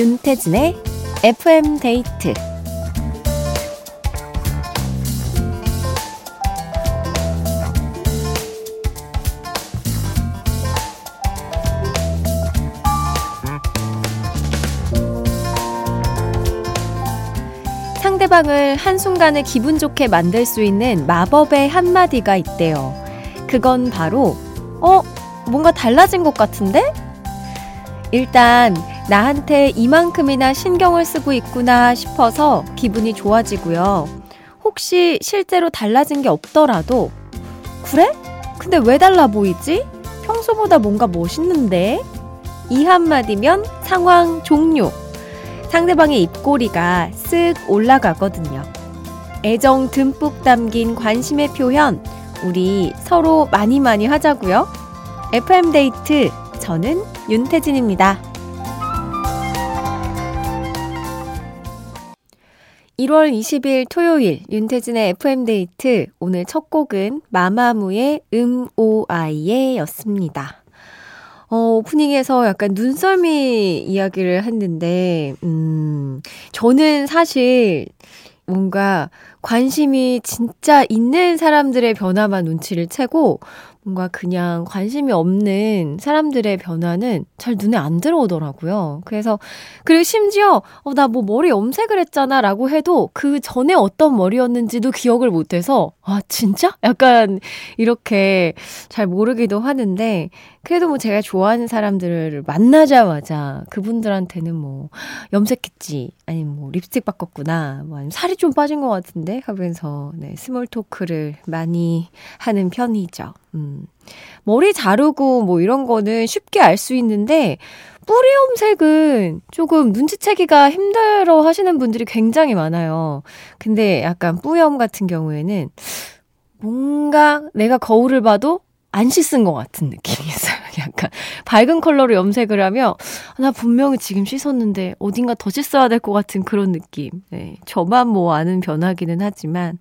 윤태진의 FM 데이트 상대방을 한순간에 기분 좋게 만들 수 있는 마법의 한마디가 있대요. 그건 바로, 어, 뭔가 달라진 것 같은데? 일단, 나한테 이만큼이나 신경을 쓰고 있구나 싶어서 기분이 좋아지고요. 혹시 실제로 달라진 게 없더라도, 그래? 근데 왜 달라 보이지? 평소보다 뭔가 멋있는데? 이 한마디면 상황 종료. 상대방의 입꼬리가 쓱 올라가거든요. 애정 듬뿍 담긴 관심의 표현, 우리 서로 많이 많이 하자고요. FM데이트, 저는 윤태진입니다. 1월 20일 토요일 윤태진의 FM데이트 오늘 첫 곡은 마마무의 음오아이에 였습니다. 어, 오프닝에서 약간 눈썰미 이야기를 했는데, 음, 저는 사실 뭔가 관심이 진짜 있는 사람들의 변화만 눈치를 채고, 뭔가 그냥 관심이 없는 사람들의 변화는 잘 눈에 안 들어오더라고요. 그래서, 그리고 심지어, 어, 나 뭐 머리 염색을 했잖아 라고 해도 그 전에 어떤 머리였는지도 기억을 못해서, 아, 진짜? 약간 이렇게 잘 모르기도 하는데, 그래도 뭐 제가 좋아하는 사람들을 만나자마자 그분들한테는 뭐 염색했지, 아니면 뭐 립스틱 바꿨구나, 뭐 아니면 살이 좀 빠진 것 같은데 하면서 네, small talk를 많이 하는 편이죠. 음. 머리 자르고 뭐 이런 거는 쉽게 알 수 있는데 뿌리 염색은 조금 눈치채기가 힘들어 하시는 분들이 굉장히 많아요. 근데 약간 뿌염 같은 경우에는 뭔가 내가 거울을 봐도 안 씻은 것 같은 느낌이 있어요. 약간 밝은 컬러로 염색을 하면 나 분명히 지금 씻었는데 어딘가 더 씻어야 될 것 같은 그런 느낌. 네, 저만 뭐 아는 변화기는 하지만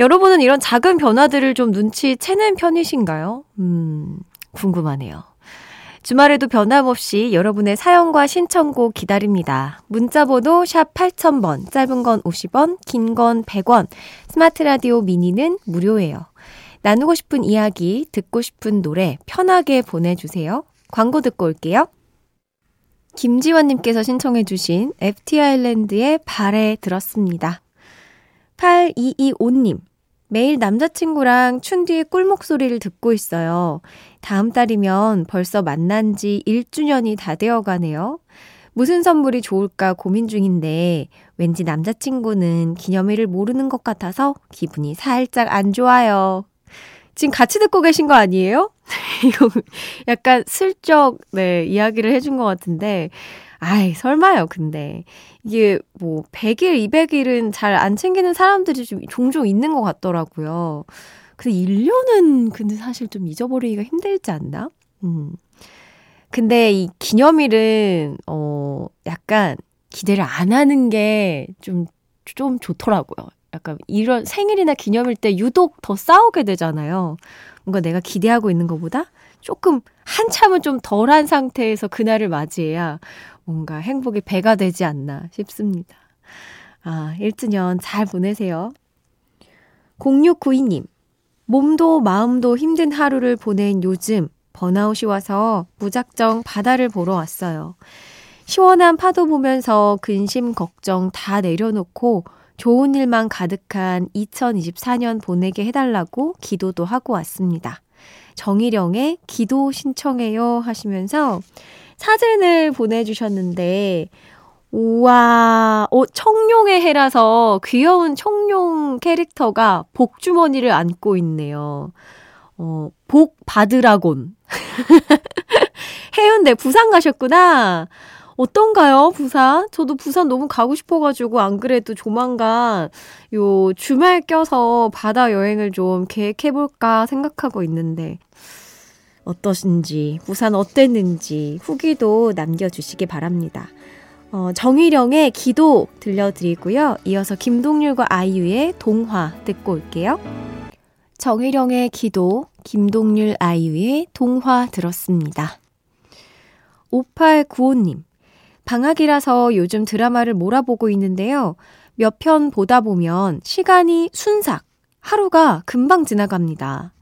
여러분은 이런 작은 변화들을 좀 눈치채는 편이신가요? 음, 궁금하네요. 주말에도 변함없이 여러분의 사연과 신청곡 기다립니다. 문자번호 샵 8000번, 짧은 건 50원, 긴 건 100원, 스마트 라디오 미니는 무료예요. 나누고 싶은 이야기, 듣고 싶은 노래 편하게 보내주세요. 광고 듣고 올게요. 김지원님께서 신청해주신 FT 아일랜드의 발에 들었습니다. 8225님, 매일 남자친구랑 춘디의 꿀목 소리를 듣고 있어요. 다음 달이면 벌써 만난 지 1주년이 다 되어 가네요. 무슨 선물이 좋을까 고민 중인데 왠지 남자친구는 기념일을 모르는 것 같아서 기분이 살짝 안 좋아요. 지금 같이 듣고 계신 거 아니에요? 약간 슬쩍, 네, 이야기를 해준 것 같은데, 아이, 설마요, 근데. 이게 뭐, 100일, 200일은 잘 안 챙기는 사람들이 좀 종종 있는 것 같더라고요. 근데 1년은 근데 사실 좀 잊어버리기가 힘들지 않나? 음. 근데 이 기념일은, 어, 약간 기대를 안 하는 게 좀, 좀 좋더라고요. 약간 이런 생일이나 기념일 때 유독 더 싸우게 되잖아요. 뭔가 내가 기대하고 있는 것보다 조금 한참은 좀 덜한 상태에서 그날을 맞이해야 뭔가 행복이 배가 되지 않나 싶습니다. 아, 1주년 잘 보내세요. 0692님, 몸도 마음도 힘든 하루를 보낸 요즘 번아웃이 와서 무작정 바다를 보러 왔어요. 시원한 파도 보면서 근심 걱정 다 내려놓고 좋은 일만 가득한 2024년 보내게 해달라고 기도도 하고 왔습니다. 정희령의 기도 신청해요 하시면서 사진을 보내주셨는데, 우와, 어, 청룡의 해라서 귀여운 청룡 캐릭터가 복주머니를 안고 있네요. 어, 복 받으라곤. 해운대 부산 가셨구나. 어떤가요, 부산? 저도 부산 너무 가고 싶어가지고, 안 그래도 조만간 요 주말 껴서 바다 여행을 좀 계획해볼까 생각하고 있는데, 어떠신지, 부산 어땠는지 후기도 남겨주시기 바랍니다. 어, 정희령의 기도 들려드리고요. 이어서 김동률과 아이유의 동화 듣고 올게요. 정희령의 기도, 김동률 아이유의 동화 들었습니다. 5895님. 방학이라서 요즘 드라마를 몰아보고 있는데요. 몇 편 보다 보면 시간이 순삭, 하루가 금방 지나갑니다.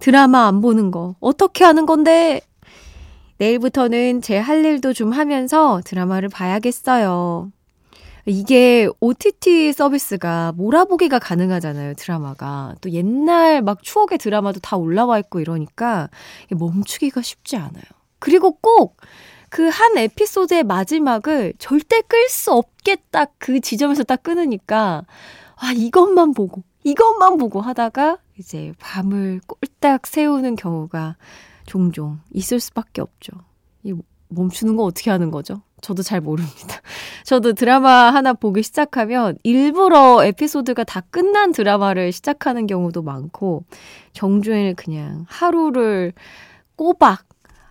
드라마 안 보는 거 어떻게 하는 건데? 내일부터는 제 할 일도 좀 하면서 드라마를 봐야겠어요. 이게 OTT 서비스가 몰아보기가 가능하잖아요, 드라마가. 또 옛날 막 추억의 드라마도 다 올라와 있고 이러니까 멈추기가 쉽지 않아요. 그리고 꼭 그 한 에피소드의 마지막을 절대 끌 수 없겠다 그 지점에서 딱 끊으니까 아, 이것만 보고, 이것만 보고 하다가 이제 밤을 꼴 딱 세우는 경우가 종종 있을 수밖에 없죠. 이 멈추는 거 어떻게 하는 거죠? 저도 잘 모릅니다. 저도 드라마 하나 보기 시작하면 일부러 에피소드가 다 끝난 드라마를 시작하는 경우도 많고, 정주행을 그냥 하루를 꼬박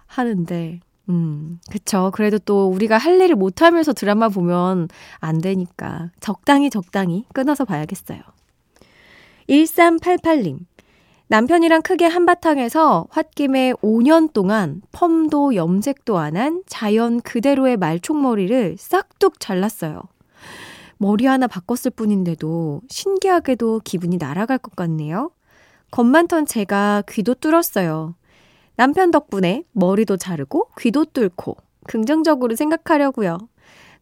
하는데, 음, 그쵸. 그래도 또 우리가 할 일을 못 하면서 드라마 보면 안 되니까 적당히 적당히 끊어서 봐야겠어요. 1388님. 남편이랑 크게 한바탕에서 홧김에 5년 동안 펌도 염색도 안 한 자연 그대로의 말총머리를 싹둑 잘랐어요. 머리 하나 바꿨을 뿐인데도 신기하게도 기분이 날아갈 것 같네요. 겁 많던 제가 귀도 뚫었어요. 남편 덕분에 머리도 자르고 귀도 뚫고 긍정적으로 생각하려고요.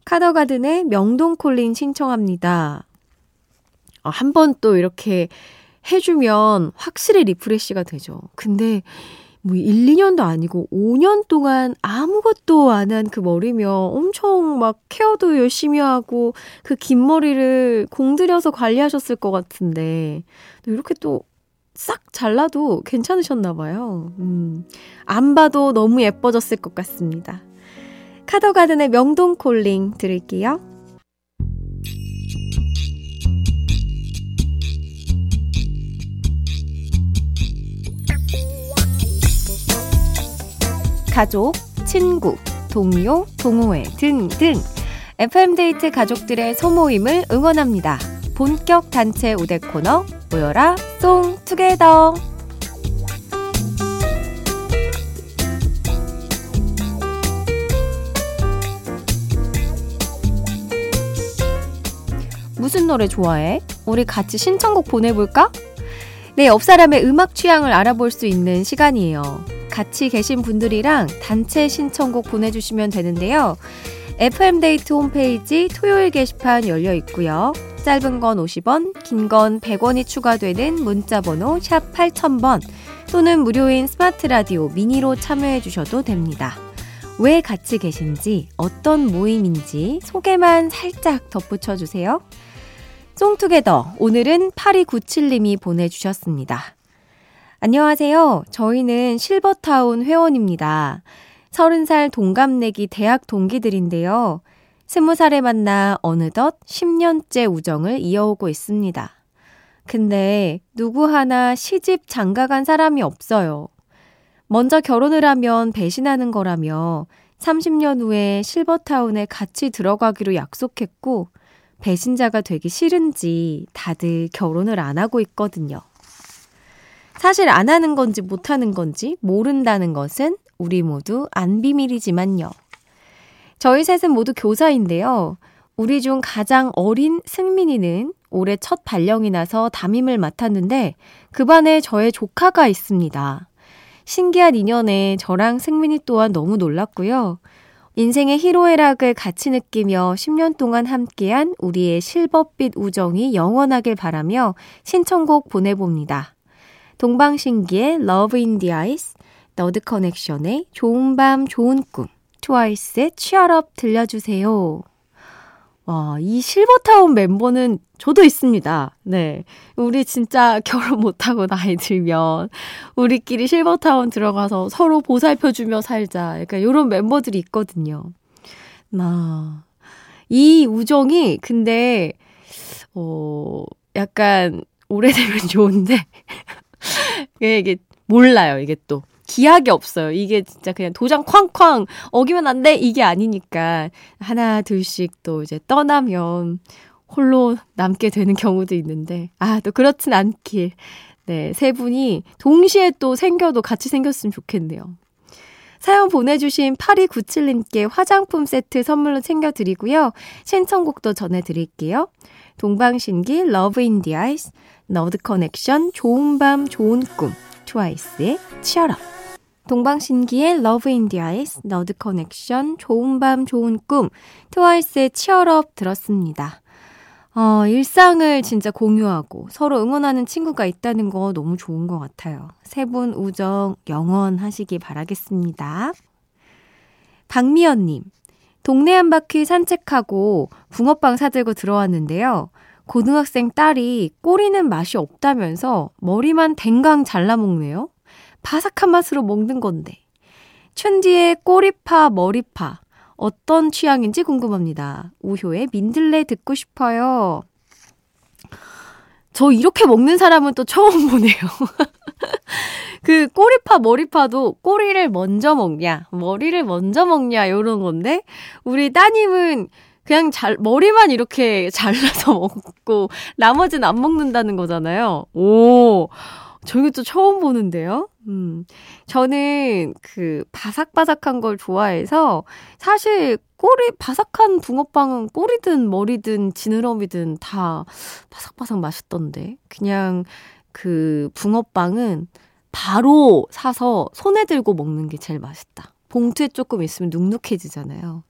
카더가든의 명동콜링 신청합니다. 어, 한번 또 이렇게 해주면 확실히 refresh가 되죠. 근데 뭐 1, 2년도 아니고 5년 동안 아무것도 안 한 그 머리면 엄청 막 케어도 열심히 하고 그 긴 머리를 공들여서 관리하셨을 것 같은데 이렇게 또 싹 잘라도 괜찮으셨나 봐요. 음, 안 봐도 너무 예뻐졌을 것 같습니다. 카더가든의 명동 콜링 들을게요. 가족, 친구, 동료, 동호회 등등 FM데이트 가족들의 소모임을 응원합니다. 본격 단체 우대 코너 모여라 송 투게더 무슨 노래 좋아해? 우리 같이 신청곡 보내볼까? 네, 옆 사람의 음악 취향을 알아볼 수 있는 시간이에요. 같이 계신 분들이랑 단체 신청곡 보내주시면 되는데요. FM데이트 홈페이지 토요일 게시판 열려 있고요. 짧은 건 50원, 긴 건 100원이 추가되는 문자번호 샵 8000번 또는 무료인 스마트 라디오 미니로 참여해 주셔도 됩니다. 왜 같이 계신지, 어떤 모임인지 소개만 살짝 덧붙여 주세요. 송투게더, 오늘은 8297님이 보내주셨습니다. 안녕하세요. 저희는 실버타운 회원입니다. 30살 동갑내기 대학 동기들인데요. 20살에 만나 어느덧 10년째 우정을 이어오고 있습니다. 근데 누구 하나 시집 장가간 사람이 없어요. 먼저 결혼을 하면 배신하는 거라며 30년 후에 실버타운에 같이 들어가기로 약속했고 배신자가 되기 싫은지 다들 결혼을 안 하고 있거든요. 사실 안 하는 건지 못 하는 건지 모른다는 것은 우리 모두 안 비밀이지만요. 저희 셋은 모두 교사인데요. 우리 중 가장 어린 승민이는 올해 첫 발령이 나서 담임을 맡았는데 그 반에 저의 조카가 있습니다. 신기한 인연에 저랑 승민이 또한 너무 놀랐고요. 인생의 희로애락을 같이 느끼며 10년 동안 함께한 우리의 실버빛 우정이 영원하길 바라며 신청곡 보내봅니다. 동방신기의 Love in the Ice, 너드 커넥션의 좋은 밤 좋은 꿈, 트와이스의 Cheer Up 들려주세요. 와, 이 실버타운 멤버는 저도 있습니다. 네. 우리 진짜 결혼 못하고 나이 들면, 우리끼리 실버타운 들어가서 서로 보살펴주며 살자. 약간 이런 멤버들이 있거든요. 나, 이 우정이 근데, 어, 약간 오래되면 좋은데, 이게 몰라요, 이게 또. 기약이 없어요. 이게 진짜 그냥 도장 쾅쾅 어기면 안 돼! 이게 아니니까. 하나, 둘씩 또 이제 떠나면 홀로 남게 되는 경우도 있는데, 아, 또 그렇진 않길. 네, 세 분이 동시에 또 생겨도 같이 생겼으면 좋겠네요. 사연 보내주신 8297님께 화장품 세트 선물로 챙겨드리고요. 신청곡도 전해드릴게요. 동방신기 Love in the Ice, 너드 커넥션, 좋은 밤, 좋은 꿈, 트와이스의 Cheer Up. 동방신기의 Love in the Ice, 너드 커넥션, 좋은 밤, 좋은 꿈, 트와이스의 Cheer Up 들었습니다. 어, 일상을 진짜 공유하고 서로 응원하는 친구가 있다는 거 너무 좋은 것 같아요. 세 분 우정 영원하시기 바라겠습니다. 박미연님, 동네 한 바퀴 산책하고 붕어빵 사들고 들어왔는데요. 고등학생 딸이 꼬리는 맛이 없다면서 머리만 댕강 잘라먹네요. 바삭한 맛으로 먹는 건데. 춘디의 꼬리파, 머리파. 어떤 취향인지 궁금합니다. 우효의 민들레 듣고 싶어요. 저 이렇게 먹는 사람은 또 처음 보네요. 그 꼬리파, 머리파도 꼬리를 먼저 먹냐, 머리를 먼저 먹냐, 이런 건데, 우리 따님은 그냥 잘, 머리만 이렇게 잘라서 먹고, 나머지는 안 먹는다는 거잖아요. 오, 저희 또 처음 보는데요. 음, 저는 그 바삭바삭한 걸 좋아해서 사실 꼬리, 바삭한 붕어빵은 꼬리든 머리든 지느러미든 다 바삭바삭 맛있던데. 그냥 그 붕어빵은 바로 사서 손에 들고 먹는 게 제일 맛있다. 봉투에 조금 있으면 눅눅해지잖아요.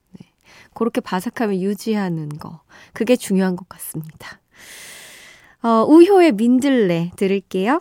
네. 그렇게 바삭함을 유지하는 거. 그게 중요한 것 같습니다. 어, 우효의 민들레 들을게요.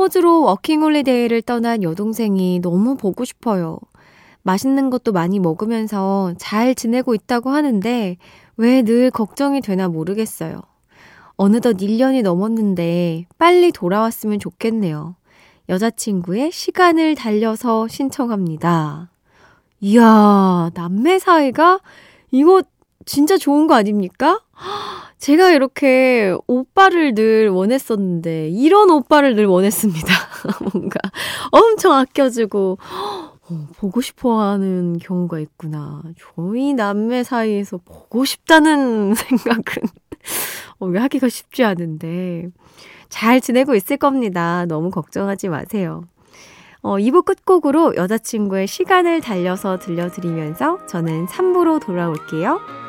호주로 워킹홀리데이를 떠난 여동생이 너무 보고 싶어요. 맛있는 것도 많이 먹으면서 잘 지내고 있다고 하는데 왜 늘 걱정이 되나 모르겠어요. 어느덧 1년이 넘었는데 빨리 돌아왔으면 좋겠네요. 여자친구의 시간을 달려서 신청합니다. 이야, 남매 사이가 이거 진짜 좋은 거 아닙니까? 제가 이렇게 오빠를 늘 원했었는데, 이런 오빠를 늘 원했습니다. 뭔가 엄청 아껴주고, 어, 보고 싶어 하는 경우가 있구나. 저희 남매 사이에서 보고 싶다는 생각은 어, 하기가 쉽지 않은데, 잘 지내고 있을 겁니다. 너무 걱정하지 마세요. 어, 2부 끝곡으로 여자친구의 시간을 달려서 들려드리면서 저는 3부로 돌아올게요.